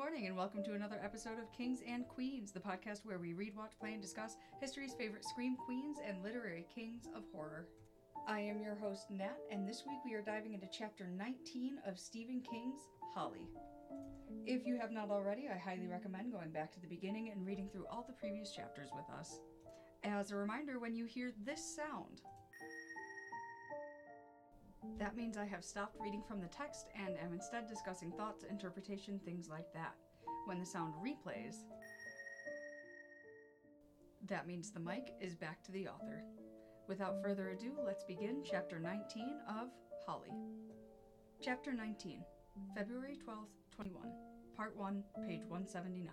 morning, and welcome to another episode of Kings and Queens, the podcast where we read, watch, play, and discuss history's favorite scream queens and literary kings of horror. I am your host, Nat, and this week we are diving into chapter 19 of Stephen King's Holly. If you have not already, I highly recommend going back to the beginning and reading through all the previous chapters with us. As a reminder, when you hear this sound, that means I have stopped reading from the text and am instead discussing thoughts, interpretation, things like that. When the sound replays, that means the mic is back to the author. Without further ado, let's begin chapter 19 of Holly. Chapter 19, February 12th, 21, Part 1, page 179.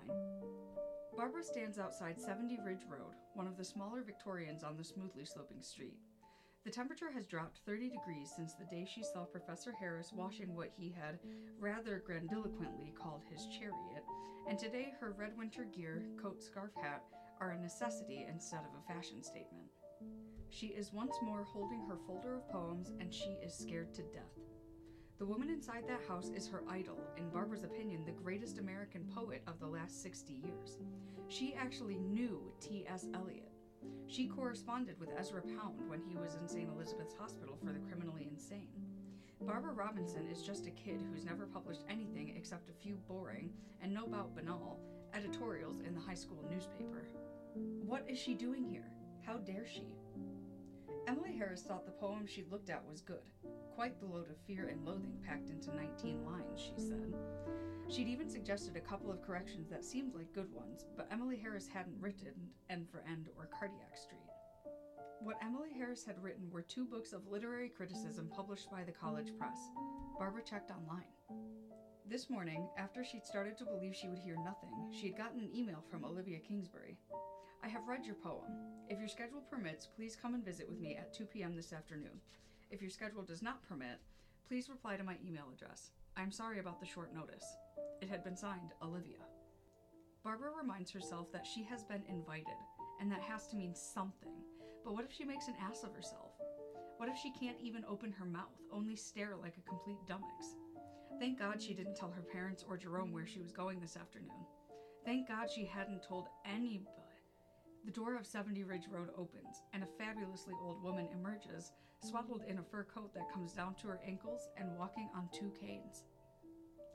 Barbara stands outside 70 Ridge Road, one of the smaller Victorians on the smoothly sloping street. The temperature has dropped 30 degrees since the day she saw Professor Harris washing what he had rather grandiloquently called his chariot, and today her red winter gear, coat, scarf, hat are a necessity instead of a fashion statement. She is once more holding her folder of poems, and she is scared to death. The woman inside that house is her idol, in Barbara's opinion, the greatest American poet of the last 60 years. She actually knew T.S. Eliot. She corresponded with Ezra Pound when he was in St. Elizabeth's Hospital for the criminally insane. Barbara Robinson is just a kid who's never published anything except a few boring, and no doubt banal, editorials in the high school newspaper. What is she doing here? How dare she? Emily Harris thought the poem she'd looked at was good. Quite the load of fear and loathing packed into 19 lines, she said. She'd even suggested a couple of corrections that seemed like good ones, but Emily Harris hadn't written End for End or Cardiac Street. What Emily Harris had written were two books of literary criticism published by the college press. Barbara checked online. This morning, after she'd started to believe she would hear nothing, she had gotten an email from Olivia Kingsbury. I have read your poem. If your schedule permits, please come and visit with me at 2 p.m. this afternoon. If your schedule does not permit, please reply to my email address. I'm sorry about the short notice. It had been signed Olivia. Barbara reminds herself that she has been invited, and that has to mean something. But what if she makes an ass of herself? What if she can't even open her mouth, only stare like a complete dumbass? Thank God she didn't tell her parents or Jerome where she was going this afternoon. Thank God she hadn't told anybody. The door of 70 Ridge Road opens, and a fabulously old woman emerges, swaddled in a fur coat that comes down to her ankles and walking on two canes.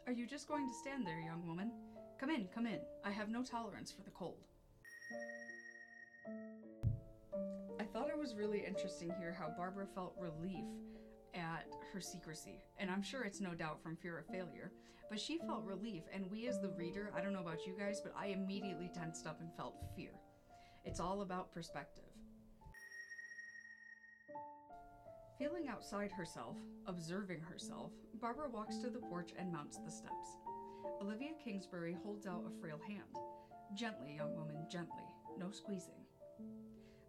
Are you just going to stand there, young woman? Come in, come in. I have no tolerance for the cold. I thought it was really interesting here how Barbara felt relief at her secrecy. And I'm sure it's no doubt from fear of failure. But she felt relief, and we as the reader, I don't know about you guys, but I immediately tensed up and felt fear. It's all about perspective. Feeling outside herself, observing herself, Barbara walks to the porch and mounts the steps. Olivia Kingsbury holds out a frail hand. Gently, young woman, gently. No squeezing.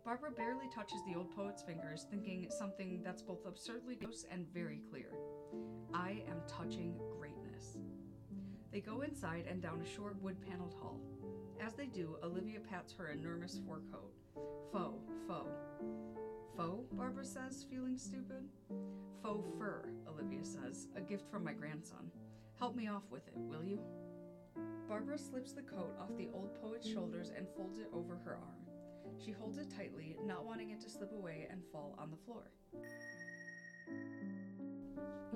Barbara barely touches the old poet's fingers, thinking something that's both absurdly gross and very clear. I am touching greatness. They go inside and down a short wood paneled hall. As they do, Olivia pats her enormous fur coat. Faux. Faux, Barbara says, feeling stupid. Faux fur, Olivia says, a gift from my grandson. Help me off with it, will you? Barbara slips the coat off the old poet's shoulders and folds it over her arm. She holds it tightly, not wanting it to slip away and fall on the floor.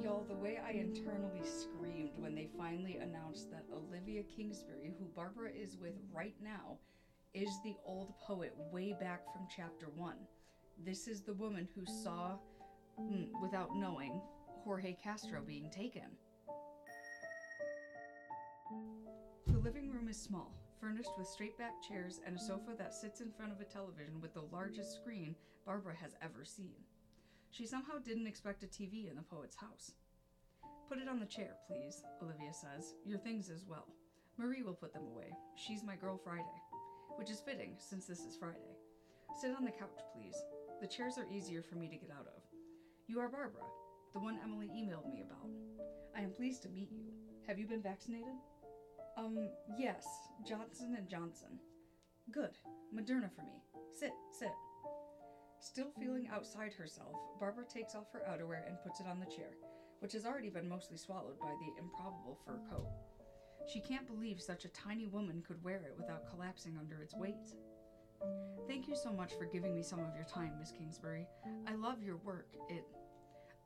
Y'all, the way I internally screamed when they finally announced that Olivia Kingsbury, who Barbara is with right now, is the old poet way back from chapter 1. This is the woman who saw, mm, without knowing, Jorge Castro being taken. The living room is small, furnished with straight back chairs and a sofa that sits in front of a television with the largest screen Barbara has ever seen. She somehow didn't expect a TV in the poet's house. Put it on the chair, please, Olivia says. Your things as well. Marie will put them away. She's my girl Friday. Which is fitting, since this is Friday. Sit on the couch, please. The chairs are easier for me to get out of. You are Barbara, the one Emily emailed me about. I am pleased to meet you. Have you been vaccinated? Um, yes, Johnson and Johnson. Good. Moderna for me. Sit, sit. Still feeling outside herself, Barbara takes off her outerwear and puts it on the chair, which has already been mostly swallowed by the improbable fur coat. She can't believe such a tiny woman could wear it without collapsing under its weight. Thank you so much for giving me some of your time, Miss Kingsbury. I love your work. It.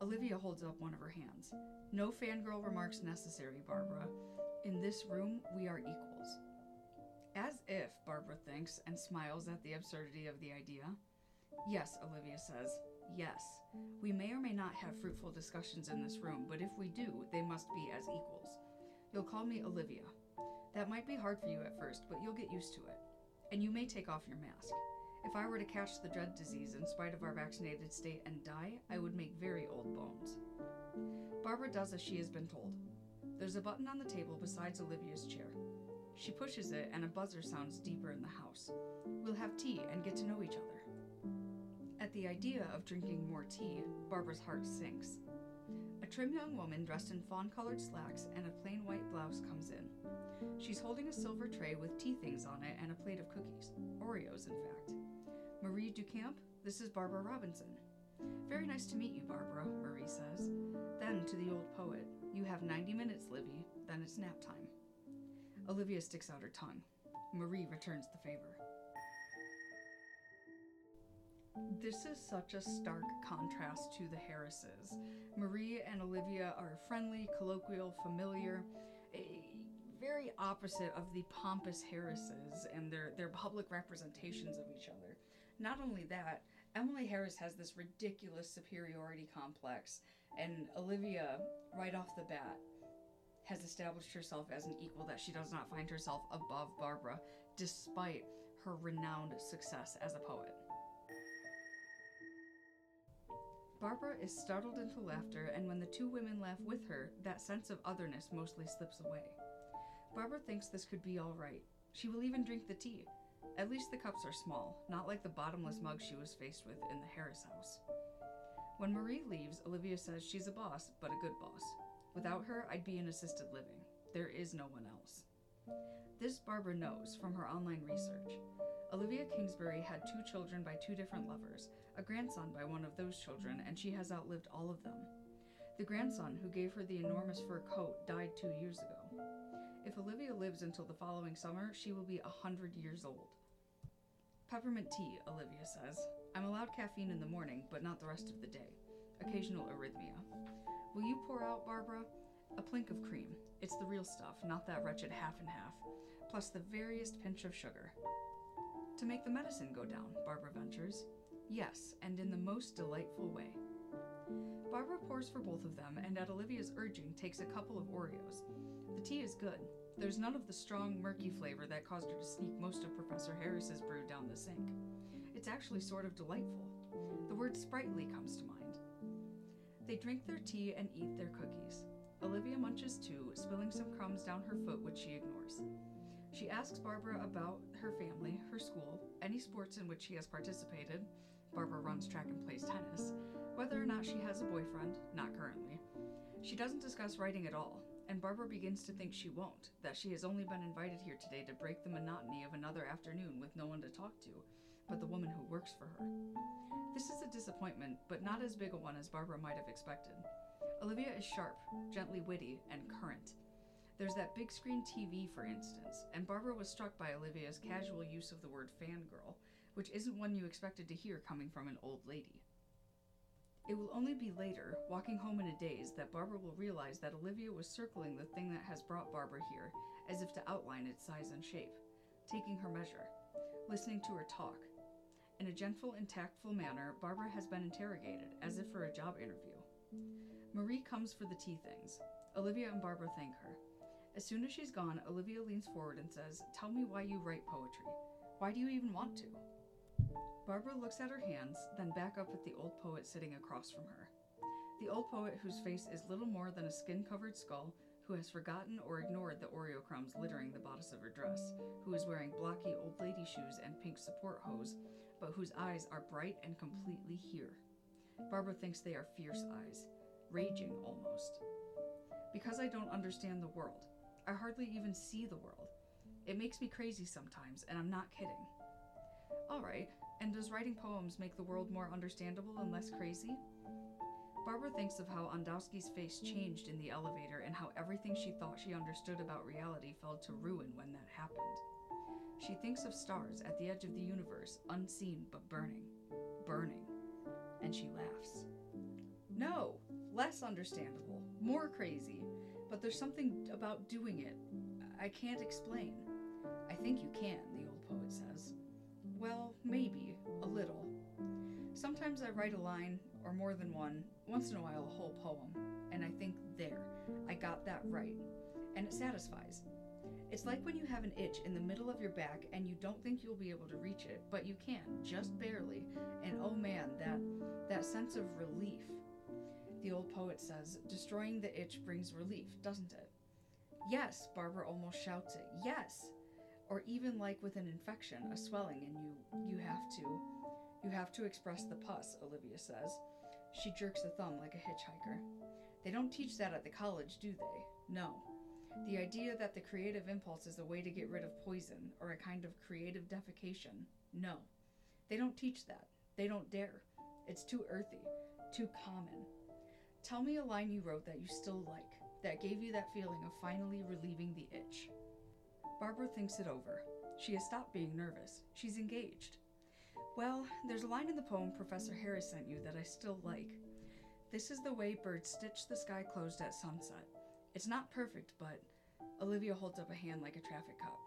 Olivia holds up one of her hands. No fangirl remarks necessary, Barbara. In this room, we are equals. As if, Barbara thinks, and smiles at the absurdity of the idea. Yes, Olivia says. Yes. We may or may not have fruitful discussions in this room, but if we do, they must be as equals. You'll call me Olivia. That might be hard for you at first, but you'll get used to it. And you may take off your mask. If I were to catch the dread disease in spite of our vaccinated state and die, I would make very old bones. Barbara does as she has been told. There's a button on the table besides Olivia's chair. She pushes it, and a buzzer sounds deeper in the house. We'll have tea and get to know each other. At the idea of drinking more tea, Barbara's heart sinks. A trim young woman dressed in fawn colored slacks and a plain white blouse comes in. She's holding a silver tray with tea things on it and a plate of cookies. Oreos, in fact. Marie Ducamp, this is Barbara Robinson. Very nice to meet you, Barbara, Marie says. Then to the old poet, You have 90 minutes, Livy, then it's nap time. Olivia sticks out her tongue. Marie returns the favor. This is such a stark contrast to the Harrises. Marie and Olivia are friendly, colloquial, familiar, a very opposite of the pompous Harrises and their, their public representations of each other. Not only that, Emily Harris has this ridiculous superiority complex, and Olivia, right off the bat, has established herself as an equal that she does not find herself above Barbara, despite her renowned success as a poet. Barbara is startled into laughter, and when the two women laugh with her, that sense of otherness mostly slips away. Barbara thinks this could be all right. She will even drink the tea. At least the cups are small, not like the bottomless mug she was faced with in the Harris house. When Marie leaves, Olivia says she's a boss, but a good boss. Without her, I'd be in assisted living. There is no one else. This Barbara knows from her online research. Olivia Kingsbury had two children by two different lovers, a grandson by one of those children, and she has outlived all of them. The grandson who gave her the enormous fur coat died two years ago. If Olivia lives until the following summer, she will be a hundred years old. Peppermint tea, Olivia says. I'm allowed caffeine in the morning, but not the rest of the day. Occasional arrhythmia. Will you pour out, Barbara? A plink of cream. It's the real stuff, not that wretched half and half, plus the veriest pinch of sugar. To make the medicine go down, Barbara ventures. Yes, and in the most delightful way. Barbara pours for both of them, and at Olivia's urging, takes a couple of Oreos. The tea is good. There's none of the strong, murky flavor that caused her to sneak most of Professor Harris's brew down the sink. It's actually sort of delightful. The word sprightly comes to mind. They drink their tea and eat their cookies. Olivia munches too, spilling some crumbs down her foot, which she ignores. She asks Barbara about her family, her school, any sports in which she has participated. Barbara runs track and plays tennis. Whether or not she has a boyfriend, not currently. She doesn't discuss writing at all, and Barbara begins to think she won't, that she has only been invited here today to break the monotony of another afternoon with no one to talk to, but the woman who works for her. This is a disappointment, but not as big a one as Barbara might have expected. Olivia is sharp, gently witty, and current. There's that big screen TV, for instance, and Barbara was struck by Olivia's casual use of the word fangirl, which isn't one you expected to hear coming from an old lady. It will only be later, walking home in a daze, that Barbara will realize that Olivia was circling the thing that has brought Barbara here, as if to outline its size and shape, taking her measure, listening to her talk, in a gentle and tactful manner, Barbara has been interrogated, as if for a job interview. Marie comes for the tea things. Olivia and Barbara thank her. As soon as she's gone, Olivia leans forward and says, Tell me why you write poetry. Why do you even want to? Barbara looks at her hands, then back up at the old poet sitting across from her. The old poet, whose face is little more than a skin covered skull, who has forgotten or ignored the Oreo crumbs littering the bodice of her dress, who is wearing blocky old lady shoes and pink support hose, but whose eyes are bright and completely here. Barbara thinks they are fierce eyes, raging almost. Because I don't understand the world, I hardly even see the world. It makes me crazy sometimes, and I'm not kidding. Alright, and does writing poems make the world more understandable and less crazy? Barbara thinks of how Ondowsky's face changed in the elevator and how everything she thought she understood about reality fell to ruin when that happened. She thinks of stars at the edge of the universe, unseen but burning. Burning. And she laughs. No, less understandable, more crazy, but there's something about doing it I can't explain. I think you can, the old poet says. Well, maybe, a little. Sometimes I write a line, or more than one, once in a while a whole poem, and I think, there, I got that right. And it satisfies. It's like when you have an itch in the middle of your back and you don't think you'll be able to reach it, but you can, just barely. And oh man, that that sense of relief. The old poet says, destroying the itch brings relief, doesn't it? Yes, Barbara almost shouts it. Yes. Or even like with an infection, a swelling, and you you have to you have to express the pus, Olivia says. She jerks a thumb like a hitchhiker. They don't teach that at the college, do they? No. The idea that the creative impulse is a way to get rid of poison or a kind of creative defecation. No. They don't teach that. They don't dare. It's too earthy, too common. Tell me a line you wrote that you still like that gave you that feeling of finally relieving the itch. Barbara thinks it over. She has stopped being nervous. She's engaged. Well, there's a line in the poem Professor Harris sent you that I still like. This is the way birds stitch the sky closed at sunset. It's not perfect, but Olivia holds up a hand like a traffic cop.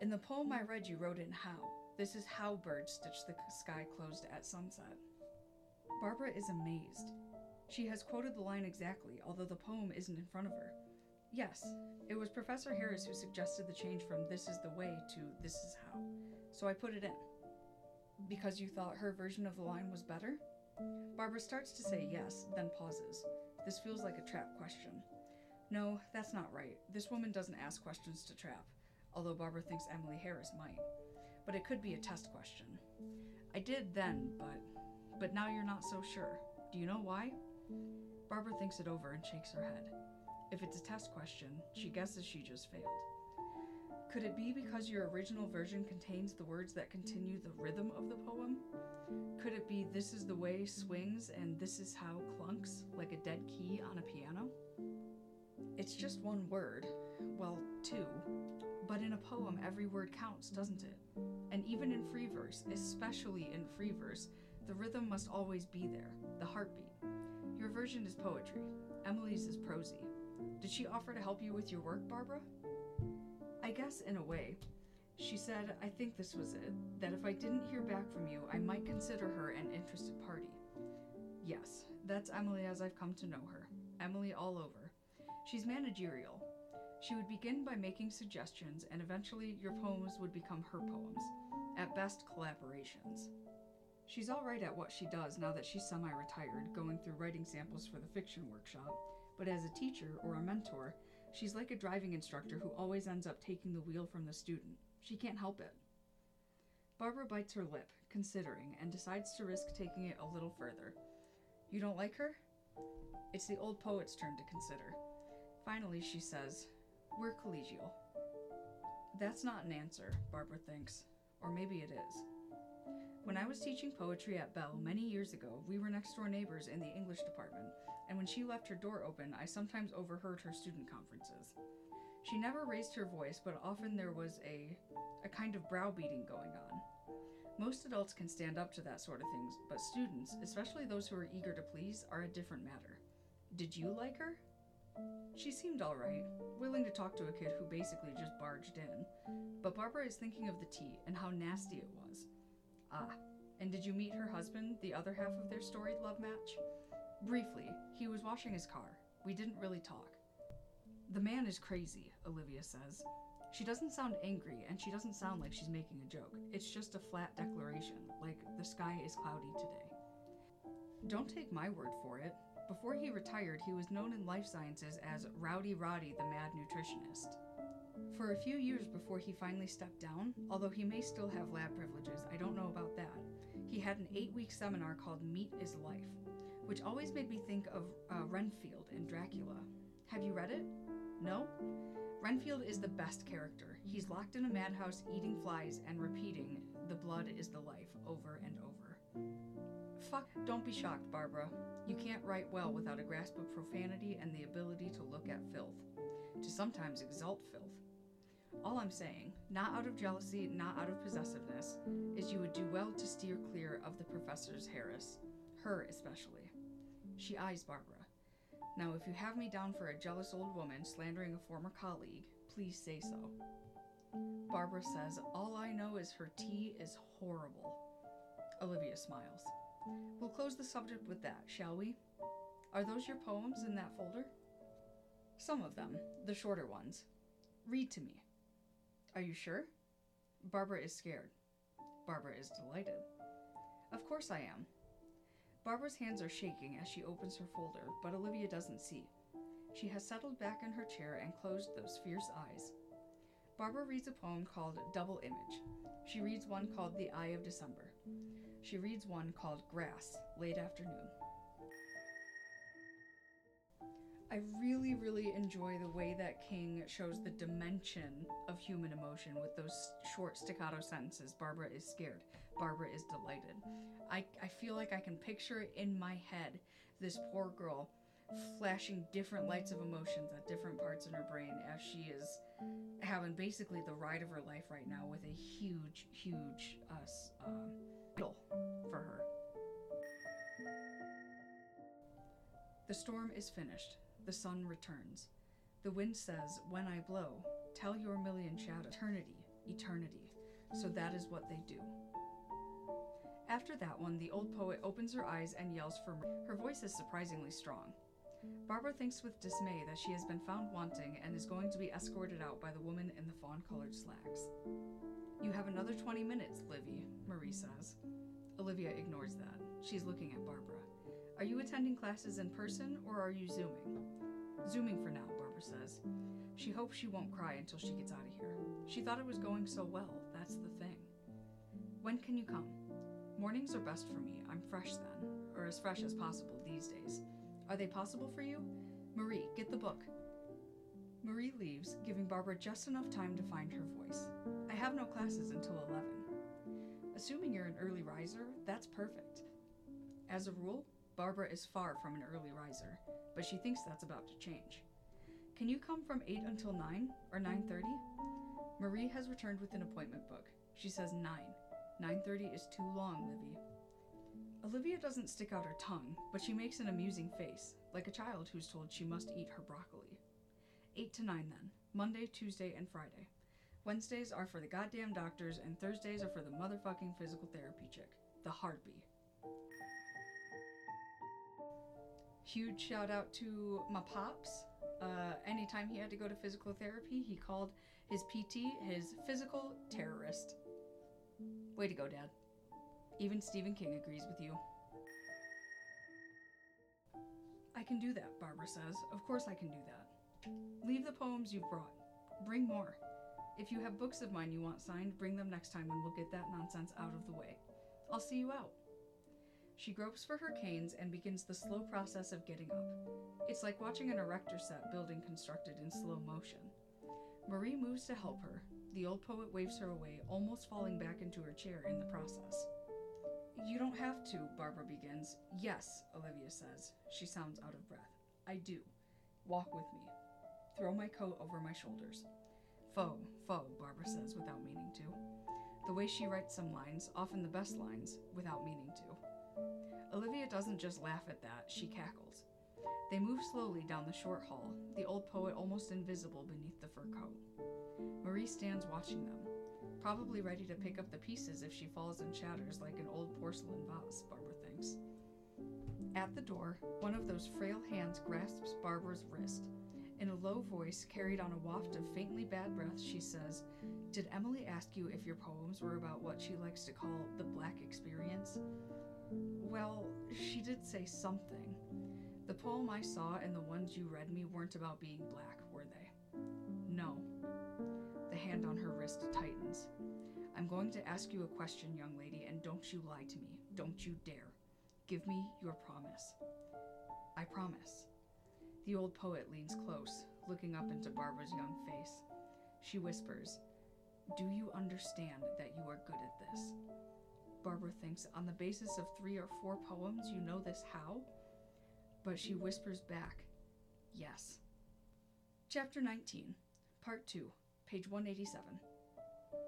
In the poem I read, you wrote in how. This is how birds stitch the sky closed at sunset. Barbara is amazed. She has quoted the line exactly, although the poem isn't in front of her. Yes, it was Professor Harris who suggested the change from this is the way to this is how, so I put it in. Because you thought her version of the line was better? Barbara starts to say yes, then pauses. This feels like a trap question. No, that's not right. This woman doesn't ask questions to trap, although Barbara thinks Emily Harris might. But it could be a test question. I did then, but but now you're not so sure. Do you know why? Barbara thinks it over and shakes her head. If it's a test question, she guesses she just failed. Could it be because your original version contains the words that continue the rhythm of the poem? Could it be this is the way swings and this is how clunks, like a dead key on a piano? It's just one word, well, two, but in a poem every word counts, doesn't it? And even in free verse, especially in free verse, the rhythm must always be there, the heartbeat. Version is poetry. Emily's is prosy. Did she offer to help you with your work, Barbara? I guess in a way. She said, I think this was it, that if I didn't hear back from you, I might consider her an interested party. Yes, that's Emily as I've come to know her. Emily all over. She's managerial. She would begin by making suggestions, and eventually your poems would become her poems. At best, collaborations. She's all right at what she does now that she's semi retired, going through writing samples for the fiction workshop, but as a teacher or a mentor, she's like a driving instructor who always ends up taking the wheel from the student. She can't help it. Barbara bites her lip, considering, and decides to risk taking it a little further. You don't like her? It's the old poet's turn to consider. Finally, she says, We're collegial. That's not an answer, Barbara thinks. Or maybe it is. When I was teaching poetry at Bell many years ago, we were next door neighbors in the English department, and when she left her door open, I sometimes overheard her student conferences. She never raised her voice, but often there was a, a kind of browbeating going on. Most adults can stand up to that sort of things, but students, especially those who are eager to please, are a different matter. Did you like her? She seemed alright, willing to talk to a kid who basically just barged in. But Barbara is thinking of the tea and how nasty it was. Ah, and did you meet her husband, the other half of their storied love match? Briefly, he was washing his car. We didn't really talk. The man is crazy, Olivia says. She doesn't sound angry, and she doesn't sound like she's making a joke. It's just a flat declaration, like the sky is cloudy today. Don't take my word for it. Before he retired, he was known in life sciences as Rowdy Roddy the Mad Nutritionist. For a few years before he finally stepped down, although he may still have lab privileges, I don't know about that, he had an eight week seminar called Meat is Life, which always made me think of uh, Renfield in Dracula. Have you read it? No? Renfield is the best character. He's locked in a madhouse eating flies and repeating, the blood is the life, over and over. Fuck, don't be shocked, Barbara. You can't write well without a grasp of profanity and the ability to look at filth, to sometimes exalt filth. All I'm saying, not out of jealousy, not out of possessiveness, is you would do well to steer clear of the professor's Harris, her especially. She eyes Barbara. Now, if you have me down for a jealous old woman slandering a former colleague, please say so. Barbara says, All I know is her tea is horrible. Olivia smiles. We'll close the subject with that, shall we? Are those your poems in that folder? Some of them, the shorter ones. Read to me. Are you sure? Barbara is scared. Barbara is delighted. Of course I am. Barbara's hands are shaking as she opens her folder, but Olivia doesn't see. She has settled back in her chair and closed those fierce eyes. Barbara reads a poem called Double Image. She reads one called The Eye of December. She reads one called Grass, Late Afternoon. I really, really enjoy the way that King shows the dimension of human emotion with those short staccato sentences. Barbara is scared. Barbara is delighted. I, I feel like I can picture it in my head this poor girl flashing different lights of emotions at different parts in her brain as she is having basically the ride of her life right now with a huge, huge uh, uh, for her. The storm is finished. The sun returns. The wind says, When I blow, tell your million shadows eternity, eternity. So that is what they do. After that one, the old poet opens her eyes and yells for Her voice is surprisingly strong. Barbara thinks with dismay that she has been found wanting and is going to be escorted out by the woman in the fawn colored slacks. You have another 20 minutes, Livy, Marie says. Olivia ignores that. She's looking at Barbara. Are you attending classes in person or are you Zooming? Zooming for now, Barbara says. She hopes she won't cry until she gets out of here. She thought it was going so well, that's the thing. When can you come? Mornings are best for me. I'm fresh then, or as fresh as possible these days. Are they possible for you? Marie, get the book. Marie leaves, giving Barbara just enough time to find her voice. I have no classes until 11. Assuming you're an early riser, that's perfect. As a rule, Barbara is far from an early riser, but she thinks that's about to change. Can you come from 8 until 9 or 9:30? Marie has returned with an appointment book. She says 9. 9:30 is too long, Livy. Olivia doesn't stick out her tongue, but she makes an amusing face, like a child who's told she must eat her broccoli. 8 to 9 then, Monday, Tuesday, and Friday. Wednesdays are for the goddamn doctors, and Thursdays are for the motherfucking physical therapy chick, the Hardbee. Huge shout out to my pops. Uh, anytime he had to go to physical therapy, he called his PT his physical terrorist. Way to go, Dad. Even Stephen King agrees with you. I can do that, Barbara says. Of course I can do that. Leave the poems you've brought. Bring more. If you have books of mine you want signed, bring them next time and we'll get that nonsense out of the way. I'll see you out. She gropes for her canes and begins the slow process of getting up. It's like watching an erector set building constructed in slow motion. Marie moves to help her. The old poet waves her away, almost falling back into her chair in the process. You don't have to, Barbara begins. Yes, Olivia says. She sounds out of breath. I do. Walk with me. Throw my coat over my shoulders. Foe, foe, Barbara says without meaning to. The way she writes some lines, often the best lines, without meaning to. Olivia doesn't just laugh at that, she cackles. They move slowly down the short hall, the old poet almost invisible beneath the fur coat. Marie stands watching them, probably ready to pick up the pieces if she falls and shatters like an old porcelain vase, Barbara thinks. At the door, one of those frail hands grasps Barbara's wrist. In a low voice, carried on a waft of faintly bad breath, she says, Did Emily ask you if your poems were about what she likes to call the black experience? Well, she did say something. The poem I saw and the ones you read me weren't about being black, were they? No. The hand on her wrist tightens. I'm going to ask you a question, young lady, and don't you lie to me. Don't you dare. Give me your promise. I promise. The old poet leans close, looking up into Barbara's young face. She whispers, Do you understand that you are good at this? Barbara thinks, on the basis of three or four poems, you know this how? But she whispers back, Yes. Chapter 19, Part 2, page 187.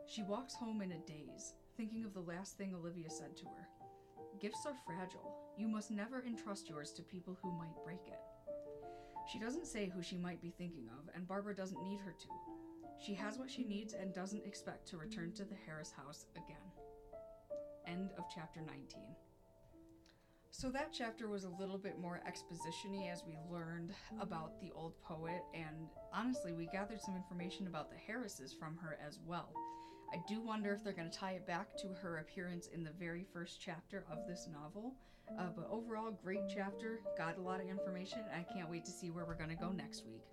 She walks home in a daze, thinking of the last thing Olivia said to her. Gifts are fragile. You must never entrust yours to people who might break it. She doesn't say who she might be thinking of, and Barbara doesn't need her to. She has what she needs and doesn't expect to return to the Harris house again. End of chapter 19. So that chapter was a little bit more exposition-y as we learned about the old poet, and honestly, we gathered some information about the Harrises from her as well. I do wonder if they're going to tie it back to her appearance in the very first chapter of this novel. Uh, but overall, great chapter, got a lot of information, I can't wait to see where we're going to go next week.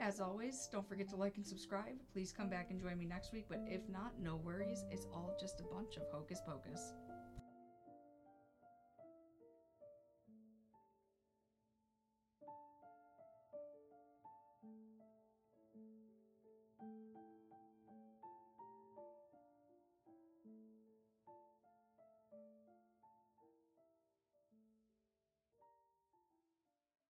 As always, don't forget to like and subscribe. Please come back and join me next week, but if not, no worries. It's all just a bunch of hocus pocus.